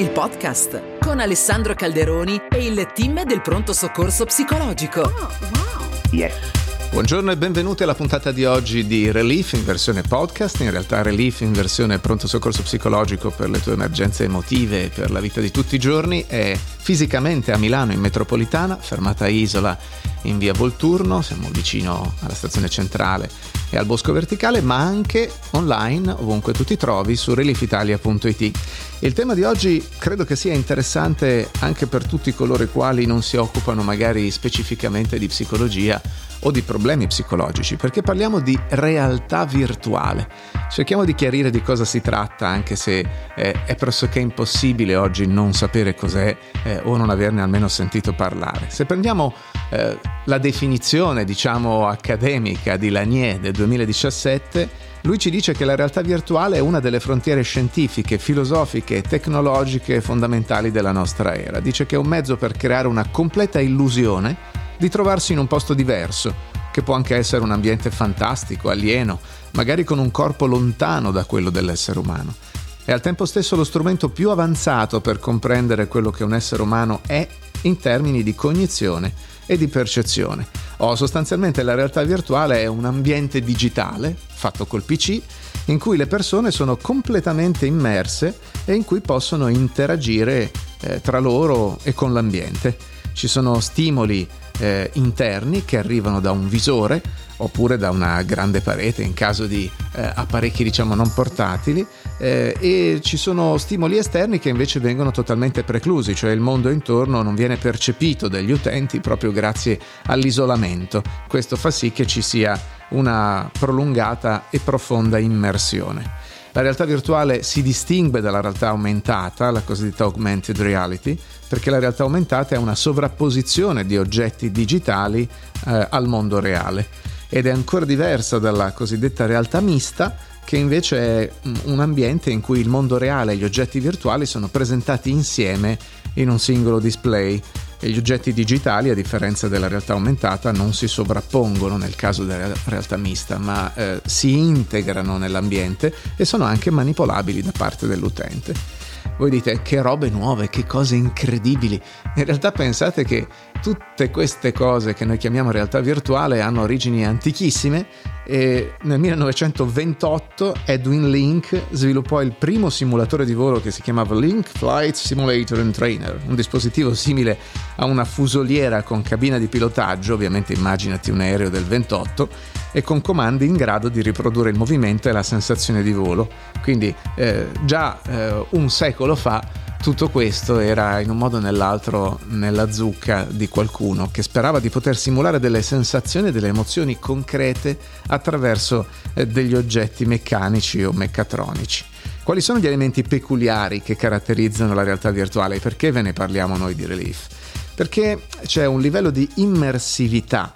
il podcast con Alessandro Calderoni e il team del pronto soccorso psicologico. Oh, wow. Yes. Buongiorno e benvenuti alla puntata di oggi di Relief in versione podcast, in realtà Relief in versione pronto soccorso psicologico per le tue emergenze emotive e per la vita di tutti i giorni. È fisicamente a Milano in metropolitana, fermata Isola in via Volturno, siamo vicino alla stazione centrale e al bosco verticale, ma anche online ovunque tu ti trovi su reliefitalia.it. Il tema di oggi credo che sia interessante anche per tutti coloro i quali non si occupano magari specificamente di psicologia o di problemi psicologici, perché parliamo di realtà virtuale. Cerchiamo di chiarire di cosa si tratta, anche se eh, è pressoché impossibile oggi non sapere cos'è eh, o non averne almeno sentito parlare. Se prendiamo eh, la definizione, diciamo, accademica di Lanier del 2017, lui ci dice che la realtà virtuale è una delle frontiere scientifiche, filosofiche e tecnologiche fondamentali della nostra era. Dice che è un mezzo per creare una completa illusione di trovarsi in un posto diverso, che può anche essere un ambiente fantastico, alieno, magari con un corpo lontano da quello dell'essere umano. È al tempo stesso lo strumento più avanzato per comprendere quello che un essere umano è in termini di cognizione e di percezione. O sostanzialmente la realtà virtuale è un ambiente digitale, fatto col PC, in cui le persone sono completamente immerse e in cui possono interagire eh, tra loro e con l'ambiente. Ci sono stimoli eh, interni che arrivano da un visore oppure da una grande parete in caso di eh, apparecchi diciamo non portatili eh, e ci sono stimoli esterni che invece vengono totalmente preclusi, cioè il mondo intorno non viene percepito dagli utenti proprio grazie all'isolamento. Questo fa sì che ci sia una prolungata e profonda immersione. La realtà virtuale si distingue dalla realtà aumentata, la cosiddetta augmented reality, perché la realtà aumentata è una sovrapposizione di oggetti digitali eh, al mondo reale. Ed è ancora diversa dalla cosiddetta realtà mista, che invece è un ambiente in cui il mondo reale e gli oggetti virtuali sono presentati insieme in un singolo display e gli oggetti digitali, a differenza della realtà aumentata, non si sovrappongono nel caso della realtà mista, ma eh, si integrano nell'ambiente e sono anche manipolabili da parte dell'utente. Voi dite che robe nuove, che cose incredibili. In realtà pensate che tutte queste cose che noi chiamiamo realtà virtuale hanno origini antichissime e nel 1928 Edwin Link sviluppò il primo simulatore di volo che si chiamava Link Flight Simulator and Trainer, un dispositivo simile a una fusoliera con cabina di pilotaggio, ovviamente immaginati un aereo del 28, e con comandi in grado di riprodurre il movimento e la sensazione di volo. Quindi eh, già eh, un secolo fa tutto questo era in un modo o nell'altro nella zucca di qualcuno che sperava di poter simulare delle sensazioni e delle emozioni concrete attraverso eh, degli oggetti meccanici o meccatronici. Quali sono gli elementi peculiari che caratterizzano la realtà virtuale? Perché ve ne parliamo noi di Relief? Perché c'è un livello di immersività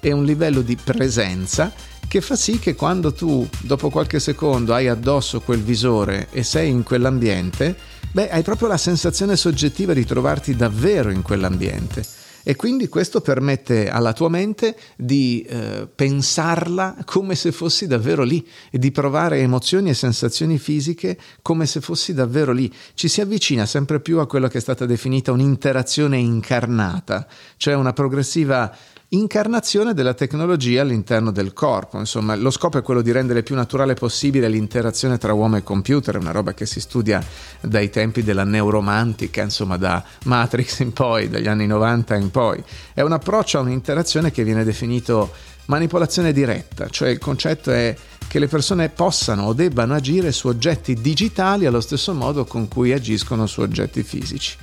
e un livello di presenza che fa sì che quando tu dopo qualche secondo hai addosso quel visore e sei in quell'ambiente, beh, hai proprio la sensazione soggettiva di trovarti davvero in quell'ambiente. E quindi questo permette alla tua mente di eh, pensarla come se fossi davvero lì e di provare emozioni e sensazioni fisiche come se fossi davvero lì. Ci si avvicina sempre più a quello che è stata definita un'interazione incarnata, cioè una progressiva incarnazione della tecnologia all'interno del corpo. Insomma, lo scopo è quello di rendere più naturale possibile l'interazione tra uomo e computer, una roba che si studia dai tempi della neuromantica, insomma, da Matrix in poi, dagli anni 90 in poi. È un approccio a un'interazione che viene definito manipolazione diretta, cioè il concetto è che le persone possano o debbano agire su oggetti digitali allo stesso modo con cui agiscono su oggetti fisici.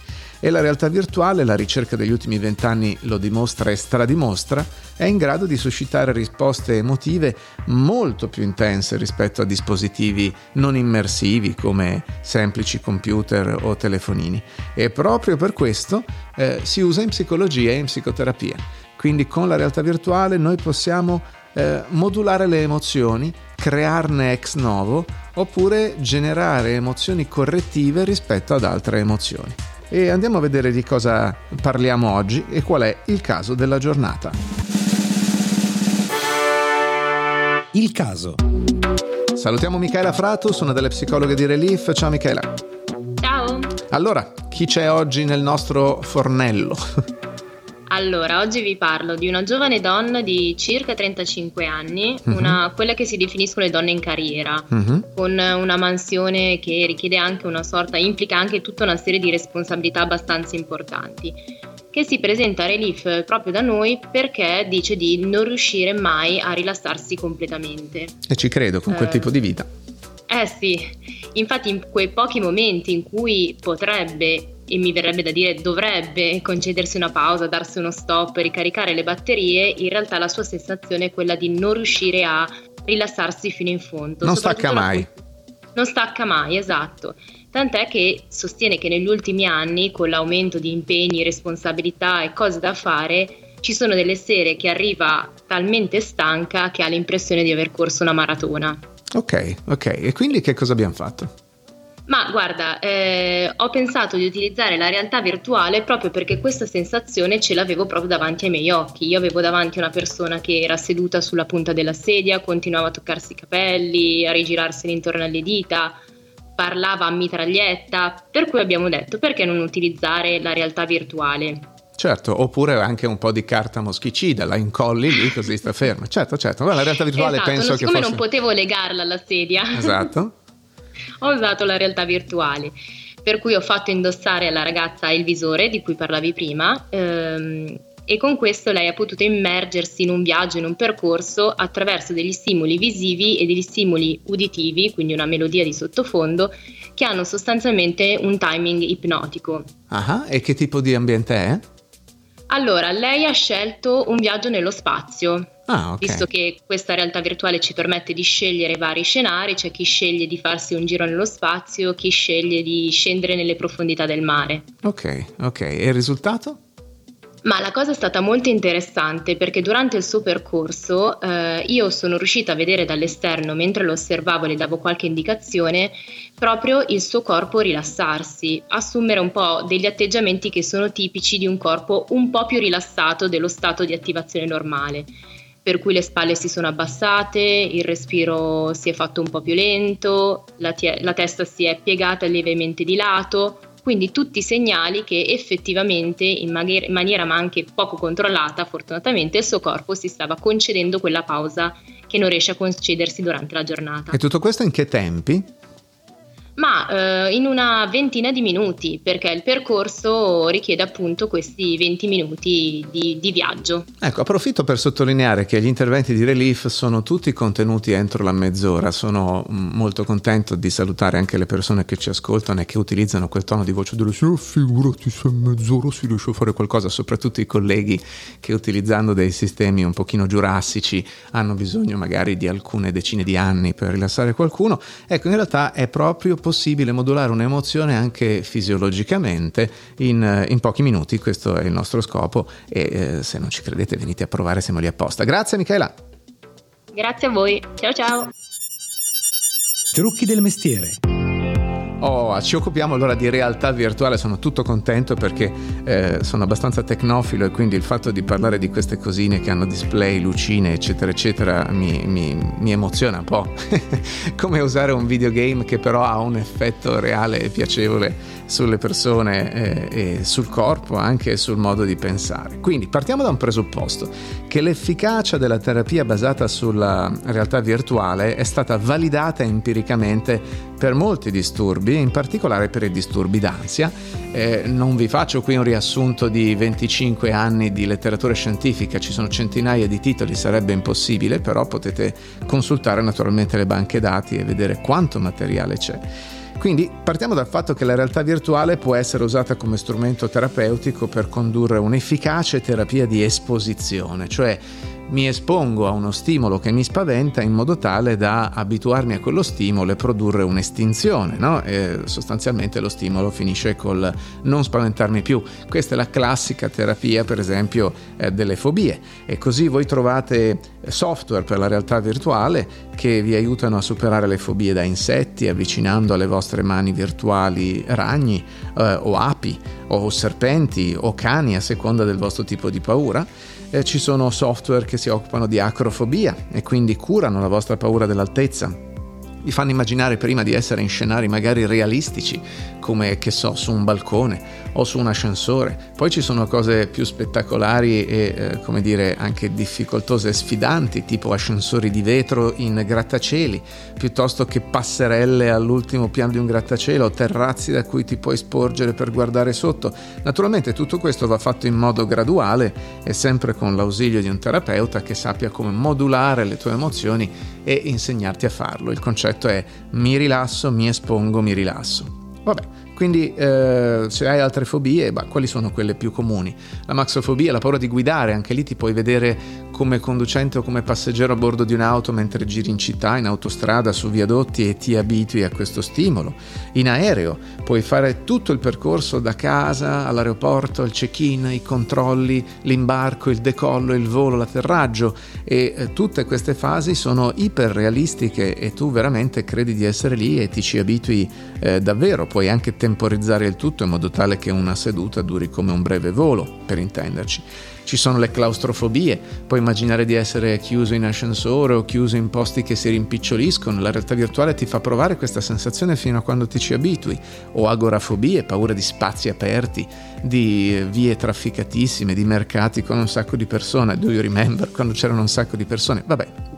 E la realtà virtuale, la ricerca degli ultimi vent'anni lo dimostra e stradimostra, è in grado di suscitare risposte emotive molto più intense rispetto a dispositivi non immersivi come semplici computer o telefonini. E proprio per questo eh, si usa in psicologia e in psicoterapia. Quindi con la realtà virtuale noi possiamo eh, modulare le emozioni, crearne ex novo oppure generare emozioni correttive rispetto ad altre emozioni e andiamo a vedere di cosa parliamo oggi e qual è il caso della giornata. Il caso. Salutiamo Michaela Fratus, una delle psicologhe di Relief. Ciao Michaela. Ciao. Allora, chi c'è oggi nel nostro fornello? Allora, oggi vi parlo di una giovane donna di circa 35 anni, uh-huh. una, quella che si definiscono le donne in carriera, uh-huh. con una mansione che richiede anche una sorta, implica anche tutta una serie di responsabilità abbastanza importanti, che si presenta a Relief proprio da noi perché dice di non riuscire mai a rilassarsi completamente. E ci credo con quel eh, tipo di vita. Eh sì, infatti in quei pochi momenti in cui potrebbe e mi verrebbe da dire dovrebbe concedersi una pausa, darsi uno stop, ricaricare le batterie, in realtà la sua sensazione è quella di non riuscire a rilassarsi fino in fondo. Non stacca mai. Non stacca mai, esatto. Tant'è che sostiene che negli ultimi anni, con l'aumento di impegni, responsabilità e cose da fare, ci sono delle sere che arriva talmente stanca che ha l'impressione di aver corso una maratona. Ok, ok. E quindi che cosa abbiamo fatto? Ma guarda, eh, ho pensato di utilizzare la realtà virtuale proprio perché questa sensazione ce l'avevo proprio davanti ai miei occhi. Io avevo davanti una persona che era seduta sulla punta della sedia, continuava a toccarsi i capelli, a rigirarseli intorno alle dita, parlava a mitraglietta, per cui abbiamo detto perché non utilizzare la realtà virtuale. Certo, oppure anche un po' di carta moschicida, la incolli lì così sta ferma. Certo, certo, ma la realtà virtuale esatto, penso che fosse... non potevo legarla alla sedia. Esatto. Ho usato la realtà virtuale. Per cui ho fatto indossare alla ragazza il visore di cui parlavi prima ehm, e con questo lei ha potuto immergersi in un viaggio, in un percorso attraverso degli stimoli visivi e degli stimoli uditivi, quindi una melodia di sottofondo, che hanno sostanzialmente un timing ipnotico. Ah, e che tipo di ambiente è? Allora, lei ha scelto un viaggio nello spazio. Ah, okay. Visto che questa realtà virtuale ci permette di scegliere vari scenari, c'è chi sceglie di farsi un giro nello spazio, chi sceglie di scendere nelle profondità del mare. Ok, ok. E il risultato? Ma la cosa è stata molto interessante perché durante il suo percorso eh, io sono riuscita a vedere dall'esterno, mentre lo osservavo e le davo qualche indicazione, proprio il suo corpo rilassarsi, assumere un po' degli atteggiamenti che sono tipici di un corpo un po' più rilassato dello stato di attivazione normale. Per cui le spalle si sono abbassate, il respiro si è fatto un po' più lento, la, tie- la testa si è piegata lievemente di lato, quindi tutti segnali che effettivamente in, magher- in maniera ma anche poco controllata, fortunatamente, il suo corpo si stava concedendo quella pausa che non riesce a concedersi durante la giornata. E tutto questo in che tempi? Ma eh, in una ventina di minuti, perché il percorso richiede appunto questi 20 minuti di, di, viaggio. Ecco, approfitto per sottolineare che gli interventi di Relief sono tutti contenuti entro la mezz'ora. Sono mm, molto contento di salutare anche le persone che ci ascoltano e che utilizzano quel tono di voce dove oh, figurati se in mezz'ora si riesce a fare qualcosa, soprattutto i colleghi che utilizzando dei sistemi un pochino giurassici hanno bisogno magari di alcune decine di anni per rilassare qualcuno. Ecco, in realtà è proprio possibile modulare un'emozione anche fisiologicamente in, in pochi minuti, questo è il nostro scopo e eh, se non ci credete venite a provare, siamo lì apposta. Grazie Michela. Grazie a voi, ciao ciao. Trucchi del mestiere. Oh, ci occupiamo allora di realtà virtuale, sono tutto contento perché eh, sono abbastanza tecnofilo e quindi il fatto di parlare di queste cosine che hanno display, lucine, eccetera, eccetera, mi, mi, mi emoziona un po'. Come usare un videogame che però ha un effetto reale e piacevole sulle persone eh, e sul corpo, anche sul modo di pensare. Quindi partiamo da un presupposto, che l'efficacia della terapia basata sulla realtà virtuale è stata validata empiricamente per molti disturbi in particolare per i disturbi d'ansia. Eh, non vi faccio qui un riassunto di 25 anni di letteratura scientifica, ci sono centinaia di titoli, sarebbe impossibile, però potete consultare naturalmente le banche dati e vedere quanto materiale c'è. Quindi partiamo dal fatto che la realtà virtuale può essere usata come strumento terapeutico per condurre un'efficace terapia di esposizione, cioè mi espongo a uno stimolo che mi spaventa in modo tale da abituarmi a quello stimolo e produrre un'estinzione, no? E sostanzialmente lo stimolo finisce col non spaventarmi più. Questa è la classica terapia, per esempio, eh, delle fobie. E così voi trovate software per la realtà virtuale che vi aiutano a superare le fobie da insetti, avvicinando alle vostre mani virtuali ragni eh, o api o serpenti o cani a seconda del vostro tipo di paura eh, ci sono software che si occupano di acrofobia e quindi curano la vostra paura dell'altezza vi fanno immaginare prima di essere in scenari magari realistici, come che so, su un balcone o su un ascensore. Poi ci sono cose più spettacolari e eh, come dire anche difficoltose e sfidanti, tipo ascensori di vetro in grattacieli, piuttosto che passerelle all'ultimo piano di un grattacielo, terrazzi da cui ti puoi sporgere per guardare sotto. Naturalmente tutto questo va fatto in modo graduale e sempre con l'ausilio di un terapeuta che sappia come modulare le tue emozioni e insegnarti a farlo. Il concetto è mi rilasso, mi espongo, mi rilasso. Vabbè, quindi eh, se hai altre fobie, bah, quali sono quelle più comuni? La maxofobia, la paura di guidare, anche lì ti puoi vedere come conducente o come passeggero a bordo di un'auto mentre giri in città, in autostrada, su viadotti e ti abitui a questo stimolo. In aereo puoi fare tutto il percorso da casa all'aeroporto, il check-in, i controlli, l'imbarco, il decollo, il volo, l'atterraggio e eh, tutte queste fasi sono iperrealistiche e tu veramente credi di essere lì e ti ci abitui eh, davvero. Puoi anche temporizzare il tutto in modo tale che una seduta duri come un breve volo, per intenderci. Ci sono le claustrofobie, puoi immaginare di essere chiuso in ascensore o chiuso in posti che si rimpiccioliscono, la realtà virtuale ti fa provare questa sensazione fino a quando ti ci abitui, o agorafobie, paura di spazi aperti, di vie trafficatissime, di mercati con un sacco di persone, do you remember quando c'erano un sacco di persone? Vabbè,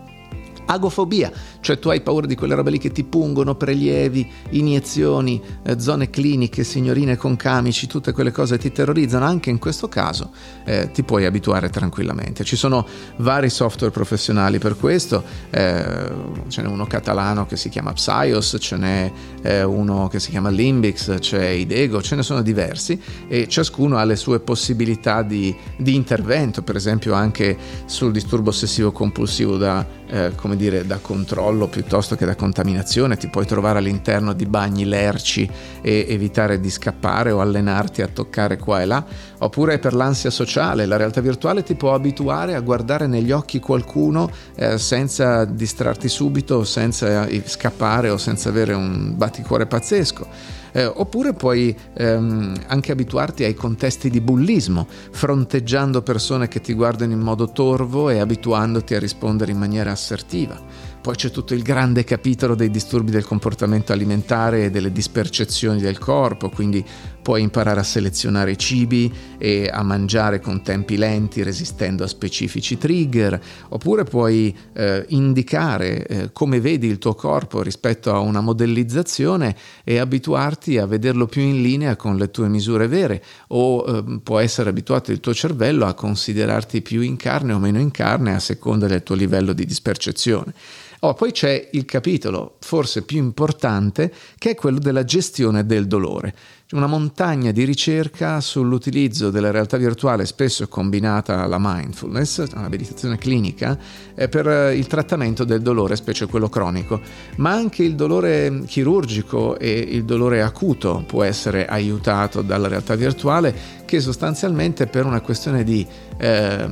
Agofobia, cioè tu hai paura di quelle robe lì che ti pungono, prelievi, iniezioni, eh, zone cliniche, signorine con camici, tutte quelle cose ti terrorizzano, anche in questo caso eh, ti puoi abituare tranquillamente. Ci sono vari software professionali per questo, eh, ce n'è uno catalano che si chiama Psyos, ce n'è eh, uno che si chiama Limbix, c'è Idego, ce ne sono diversi e ciascuno ha le sue possibilità di, di intervento, per esempio anche sul disturbo ossessivo compulsivo da eh, come dire, da controllo piuttosto che da contaminazione, ti puoi trovare all'interno di bagni lerci e evitare di scappare o allenarti a toccare qua e là, oppure per l'ansia sociale, la realtà virtuale ti può abituare a guardare negli occhi qualcuno eh, senza distrarti subito, senza eh, scappare o senza avere un batticuore pazzesco eh, oppure puoi ehm, anche abituarti ai contesti di bullismo, fronteggiando persone che ti guardano in modo torvo e abituandoti a rispondere in maniera assertiva. Poi c'è tutto il grande capitolo dei disturbi del comportamento alimentare e delle dispercezioni del corpo, quindi puoi imparare a selezionare i cibi e a mangiare con tempi lenti resistendo a specifici trigger, oppure puoi eh, indicare eh, come vedi il tuo corpo rispetto a una modellizzazione e abituarti a vederlo più in linea con le tue misure vere, o eh, può essere abituato il tuo cervello a considerarti più in carne o meno in carne a seconda del tuo livello di dispercezione. Oh, poi c'è il capitolo forse più importante che è quello della gestione del dolore una montagna di ricerca sull'utilizzo della realtà virtuale, spesso combinata alla mindfulness, alla meditazione clinica, eh, per eh, il trattamento del dolore, specie quello cronico, ma anche il dolore chirurgico e il dolore acuto può essere aiutato dalla realtà virtuale che sostanzialmente per una questione di eh,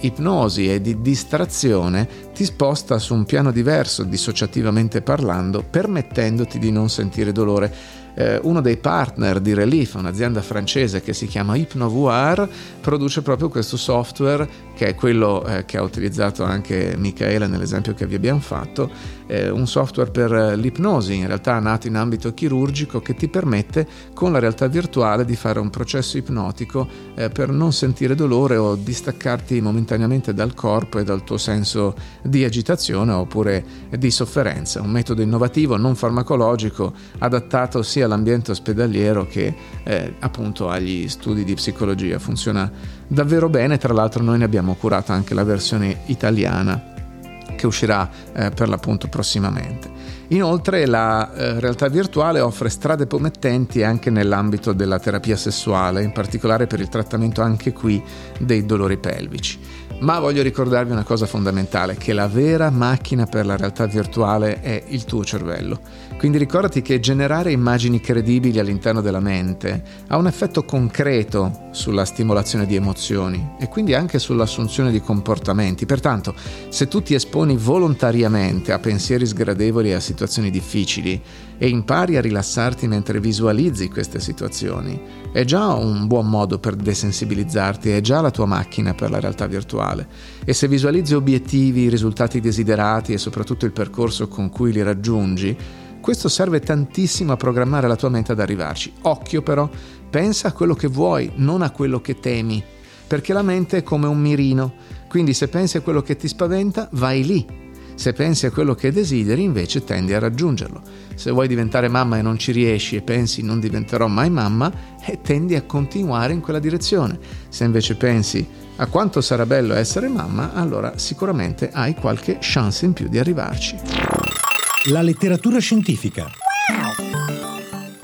ipnosi e di distrazione ti sposta su un piano diverso dissociativamente parlando, permettendoti di non sentire dolore eh, uno dei partner di Relief, un'azienda francese che si chiama HypnoVR, produce proprio questo software che è quello eh, che ha utilizzato anche Michaela nell'esempio che vi abbiamo fatto, eh, un software per l'ipnosi, in realtà nato in ambito chirurgico, che ti permette con la realtà virtuale di fare un processo ipnotico eh, per non sentire dolore o distaccarti momentaneamente dal corpo e dal tuo senso di agitazione oppure di sofferenza. Un metodo innovativo, non farmacologico, adattato sia all'ambiente ospedaliero che eh, appunto agli studi di psicologia. Funziona davvero bene, tra l'altro noi ne abbiamo curato anche la versione italiana che uscirà eh, per l'appunto prossimamente. Inoltre la eh, realtà virtuale offre strade promettenti anche nell'ambito della terapia sessuale, in particolare per il trattamento anche qui dei dolori pelvici. Ma voglio ricordarvi una cosa fondamentale, che la vera macchina per la realtà virtuale è il tuo cervello. Quindi ricordati che generare immagini credibili all'interno della mente ha un effetto concreto sulla stimolazione di emozioni e quindi anche sull'assunzione di comportamenti. Pertanto, se tu ti esponi volontariamente a pensieri sgradevoli e a situazioni difficili e impari a rilassarti mentre visualizzi queste situazioni, è già un buon modo per desensibilizzarti, è già la tua macchina per la realtà virtuale. E se visualizzi obiettivi, risultati desiderati e soprattutto il percorso con cui li raggiungi, questo serve tantissimo a programmare la tua mente ad arrivarci. Occhio però, pensa a quello che vuoi, non a quello che temi, perché la mente è come un mirino, quindi se pensi a quello che ti spaventa, vai lì se pensi a quello che desideri, invece tendi a raggiungerlo. Se vuoi diventare mamma e non ci riesci e pensi non diventerò mai mamma, eh, tendi a continuare in quella direzione. Se invece pensi a quanto sarà bello essere mamma, allora sicuramente hai qualche chance in più di arrivarci. La letteratura scientifica.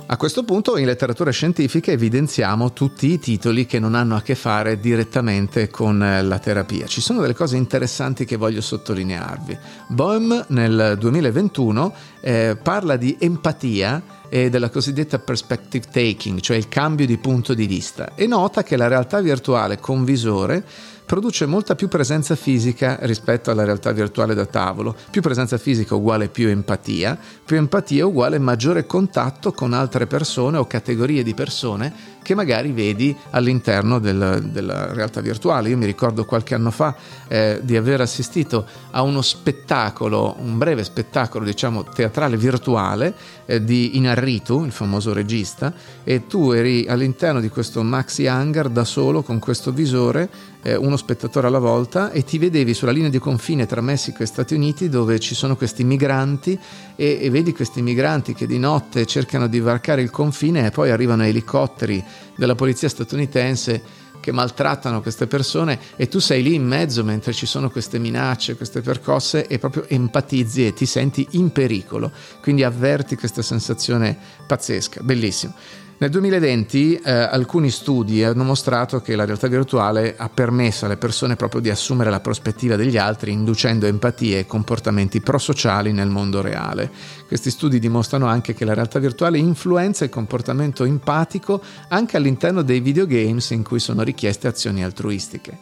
A questo punto in letteratura scientifica evidenziamo tutti i titoli che non hanno a che fare direttamente con eh, la terapia. Ci sono delle cose interessanti che voglio sottolinearvi. Boehm nel 2021 eh, parla di empatia e della cosiddetta perspective taking, cioè il cambio di punto di vista, e nota che la realtà virtuale con visore produce molta più presenza fisica rispetto alla realtà virtuale da tavolo. Più presenza fisica uguale più empatia, più empatia uguale maggiore contatto con altre persone o categorie di persone che magari vedi all'interno del, della realtà virtuale. Io mi ricordo qualche anno fa eh, di aver assistito a uno spettacolo, un breve spettacolo diciamo teatrale virtuale eh, di Inarritu, il famoso regista, e tu eri all'interno di questo maxi hangar da solo con questo visore eh, uno spettatore alla volta e ti vedevi sulla linea di confine tra Messico e Stati Uniti dove ci sono questi migranti e, e vedi questi migranti che di notte cercano di varcare il confine e poi arrivano elicotteri della polizia statunitense che maltrattano queste persone e tu sei lì in mezzo mentre ci sono queste minacce, queste percosse e proprio empatizzi e ti senti in pericolo, quindi avverti questa sensazione pazzesca, bellissimo. Nel 2020 eh, alcuni studi hanno mostrato che la realtà virtuale ha permesso alle persone proprio di assumere la prospettiva degli altri, inducendo empatie e comportamenti prosociali nel mondo reale. Questi studi dimostrano anche che la realtà virtuale influenza il comportamento empatico anche all'interno dei videogames in cui sono richieste azioni altruistiche.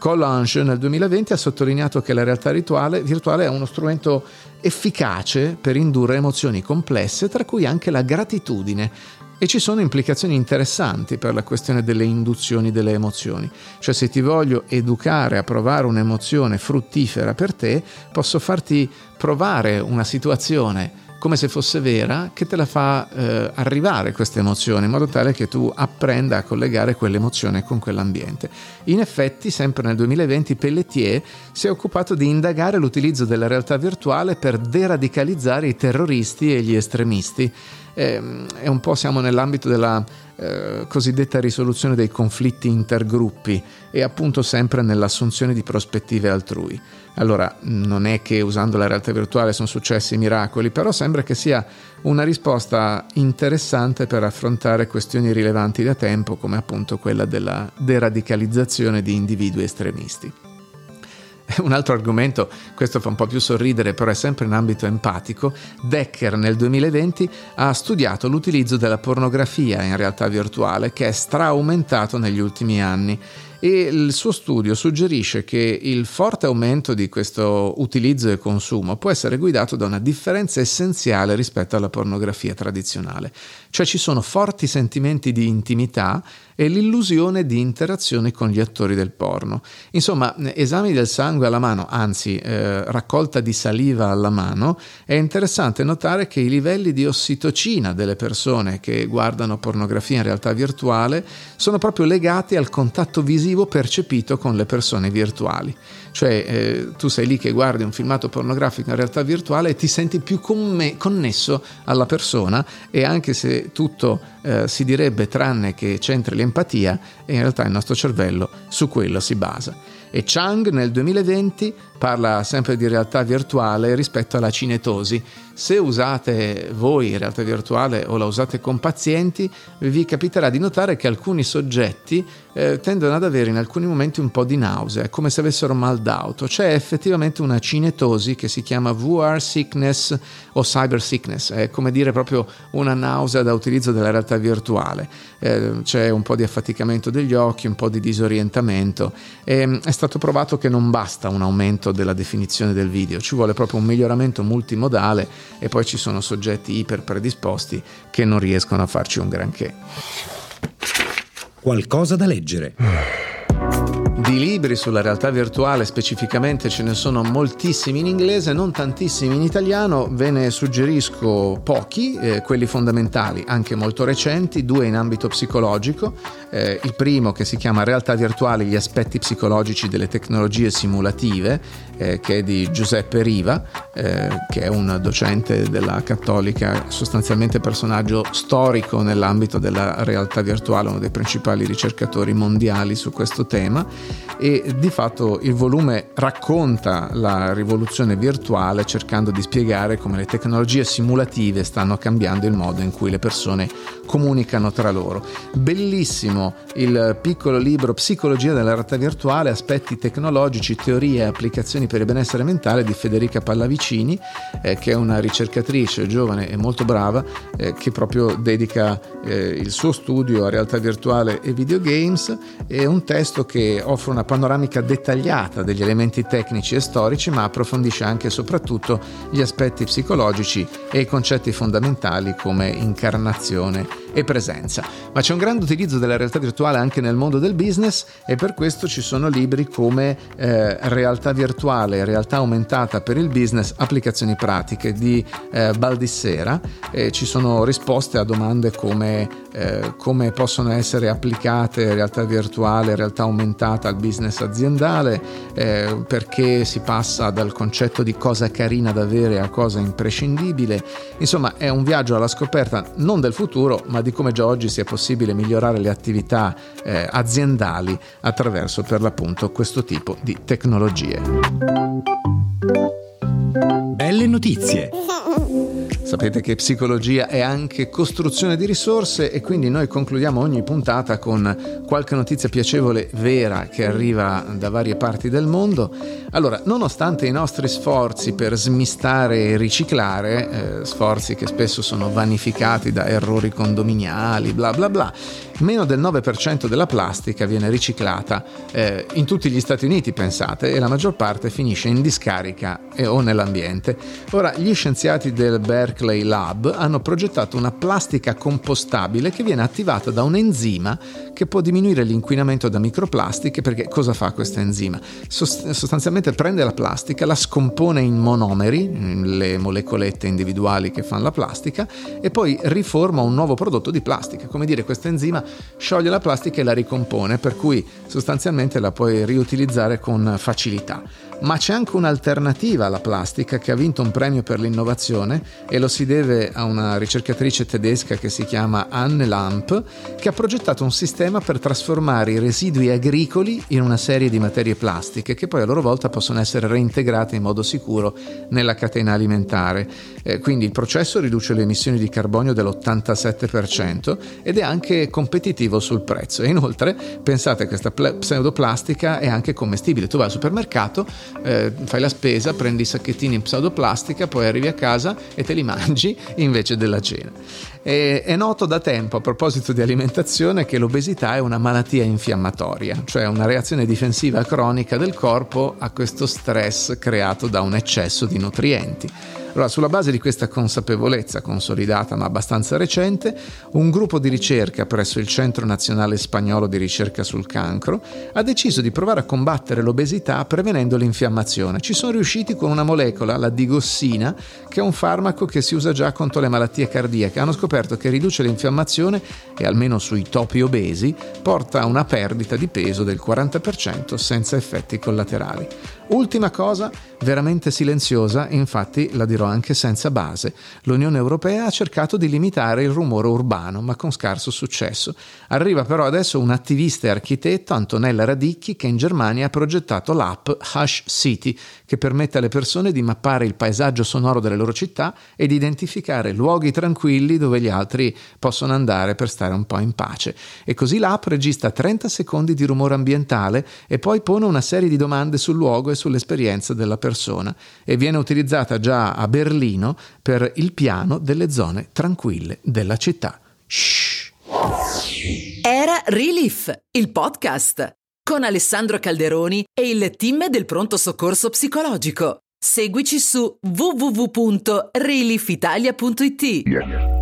Collange nel 2020 ha sottolineato che la realtà virtuale, virtuale, è uno strumento efficace per indurre emozioni complesse, tra cui anche la gratitudine, e ci sono implicazioni interessanti per la questione delle induzioni delle emozioni. Cioè se ti voglio educare a provare un'emozione fruttifera per te, posso farti provare una situazione come se fosse vera, che te la fa eh, arrivare questa emozione, in modo tale che tu apprenda a collegare quell'emozione con quell'ambiente. In effetti, sempre nel 2020, Pelletier si è occupato di indagare l'utilizzo della realtà virtuale per deradicalizzare i terroristi e gli estremisti eh, è un po' siamo nell'ambito della eh, cosiddetta risoluzione dei conflitti intergruppi e appunto sempre nell'assunzione di prospettive altrui. Allora, non è che usando la realtà virtuale sono successi miracoli, però sembra che sia una risposta interessante per affrontare questioni rilevanti da tempo, come appunto quella della deradicalizzazione di individui estremisti. Un altro argomento, questo fa un po' più sorridere, però è sempre in ambito empatico, Decker nel 2020 ha studiato l'utilizzo della pornografia in realtà virtuale che è straaumentato negli ultimi anni. E il suo studio suggerisce che il forte aumento di questo utilizzo e consumo può essere guidato da una differenza essenziale rispetto alla pornografia tradizionale, cioè ci sono forti sentimenti di intimità e l'illusione di interazione con gli attori del porno. Insomma, esami del sangue alla mano, anzi eh, raccolta di saliva alla mano, è interessante notare che i livelli di ossitocina delle persone che guardano pornografia in realtà virtuale sono proprio legati al contatto visivo percepito con le persone virtuali. Cioè eh, tu sei lì che guardi un filmato pornografico in realtà virtuale e ti senti più con connesso alla persona e anche se tutto eh, si direbbe tranne che c'entri l'empatia, in realtà il nostro cervello su quello si basa. E Chang nel 2020 parla sempre di realtà virtuale rispetto alla cinetosi. Se usate voi realtà virtuale o la usate con pazienti, vi capiterà di notare che alcuni soggetti eh, tendono ad avere in alcuni momenti un po' di nausea, come se avessero mal d'auto. C'è effettivamente una cinetosi che si chiama VR sickness o cyber sickness, è come dire proprio una nausea da utilizzo della realtà virtuale. Eh, c'è un po' di affaticamento degli occhi, un po' di disorientamento. E, ehm, è stato provato che non basta un aumento miglioramento della definizione del video, ci vuole proprio un miglioramento multimodale e poi ci sono soggetti iper predisposti che non riescono a farci un granché. Qualcosa da leggere. di libri sulla realtà virtuale, specificamente ce ne sono moltissimi in inglese, non tantissimi in italiano, ve ne suggerisco pochi, eh, quelli fondamentali, anche molto recenti, due in ambito psicologico, eh, il primo che si chiama Realtà virtuale, gli aspetti psicologici delle tecnologie simulative, eh, che è di Giuseppe Riva, eh, che è un docente della Cattolica, sostanzialmente personaggio storico nell'ambito della realtà virtuale, uno dei principali ricercatori mondiali su questo tema e di fatto il volume racconta la rivoluzione virtuale cercando di spiegare come le tecnologie simulative stanno cambiando il modo in cui le persone comunicano tra loro. Bellissimo il piccolo libro Psicologia della realtà virtuale, aspetti tecnologici, teorie e applicazioni per il benessere mentale di Federica Pallavicini, eh, che è una ricercatrice giovane e molto brava, eh, che proprio dedica eh, il suo studio a realtà virtuale e videogames. È un testo che offre una panoramica dettagliata degli elementi tecnici e storici, ma approfondisce anche e soprattutto gli aspetti psicologici e i concetti fondamentali come incarnazione e presenza. Ma c'è un grande utilizzo della realtà virtuale anche nel mondo del business e per questo ci sono libri come eh, Realtà virtuale, realtà aumentata per il business, applicazioni pratiche di eh, Baldissera. E ci sono risposte a domande come eh, come possono essere applicate realtà virtuale, realtà aumentata al business aziendale, eh, perché si passa dal concetto di cosa carina da avere a cosa imprescindibile. Insomma, è un viaggio alla scoperta non del futuro, ma di come già oggi sia possibile migliorare le attività eh, aziendali attraverso per l'appunto questo tipo di tecnologie. Belle notizie. Sapete che psicologia è anche costruzione di risorse e quindi noi concludiamo ogni puntata con qualche notizia piacevole vera che arriva da varie parti del mondo. Allora, nonostante i nostri sforzi per smistare e riciclare, eh, sforzi che spesso sono vanificati da errori condominiali, bla bla bla, meno del 9% della plastica viene riciclata eh, in tutti gli Stati Uniti, pensate, e la maggior parte finisce in discarica e, o nell'ambiente. Ora, gli scienziati del Berkeley Lab hanno progettato una plastica compostabile che viene attivata da un enzima che può diminuire l'inquinamento da microplastiche perché cosa fa questo enzima? sostanzialmente prende la plastica, la scompone in monomeri, le molecolette individuali che fanno la plastica, e poi riforma un nuovo prodotto di plastica. Come dire, questo enzima scioglie la plastica e la ricompone, per cui sostanzialmente la puoi riutilizzare con facilità. Ma c'è anche un'alternativa alla plastica che ha vinto un premio per l'innovazione e lo si deve a una ricercatrice tedesca che si chiama Anne Lamp, che ha progettato un sistema per trasformare i residui agricoli in una serie di materie plastiche che poi a loro volta possono essere reintegrate in modo sicuro nella catena alimentare. Eh, quindi il processo riduce le emissioni di carbonio dell'87% ed è anche competitivo sul prezzo. E inoltre pensate questa pseudoplastica è anche commestibile. Tu vai al supermercato eh, fai la spesa, prendi i sacchettini in pseudoplastica, poi arrivi a casa e te li mangi invece della cena. E, è noto da tempo a proposito di alimentazione che l'obesità è una malattia infiammatoria, cioè una reazione difensiva cronica del corpo a questo stress creato da un eccesso di nutrienti. Allora, sulla base di questa consapevolezza consolidata ma abbastanza recente, un gruppo di ricerca presso il Centro Nazionale Spagnolo di Ricerca sul Cancro ha deciso di provare a combattere l'obesità prevenendo l'infiammazione. Ci sono riusciti con una molecola, la digossina, che è un farmaco che si usa già contro le malattie cardiache. Hanno scoperto che riduce l'infiammazione e almeno sui topi obesi porta a una perdita di peso del 40% senza effetti collaterali. Ultima cosa, veramente silenziosa, infatti la dirò anche senza base. L'Unione Europea ha cercato di limitare il rumore urbano, ma con scarso successo. Arriva però adesso un attivista e architetto, Antonella Radicchi, che in Germania ha progettato l'app Hush City, che permette alle persone di mappare il paesaggio sonoro delle loro città e di identificare luoghi tranquilli dove gli altri possono andare per stare un po' in pace. E così l'app registra 30 secondi di rumore ambientale e poi pone una serie di domande sul luogo e sull'esperienza della persona e viene utilizzata già a Berlino per il piano delle zone tranquille della città. Shh. Era Relief, il podcast con Alessandro Calderoni e il team del pronto soccorso psicologico. Seguici su www.reliefitalia.it. Yeah.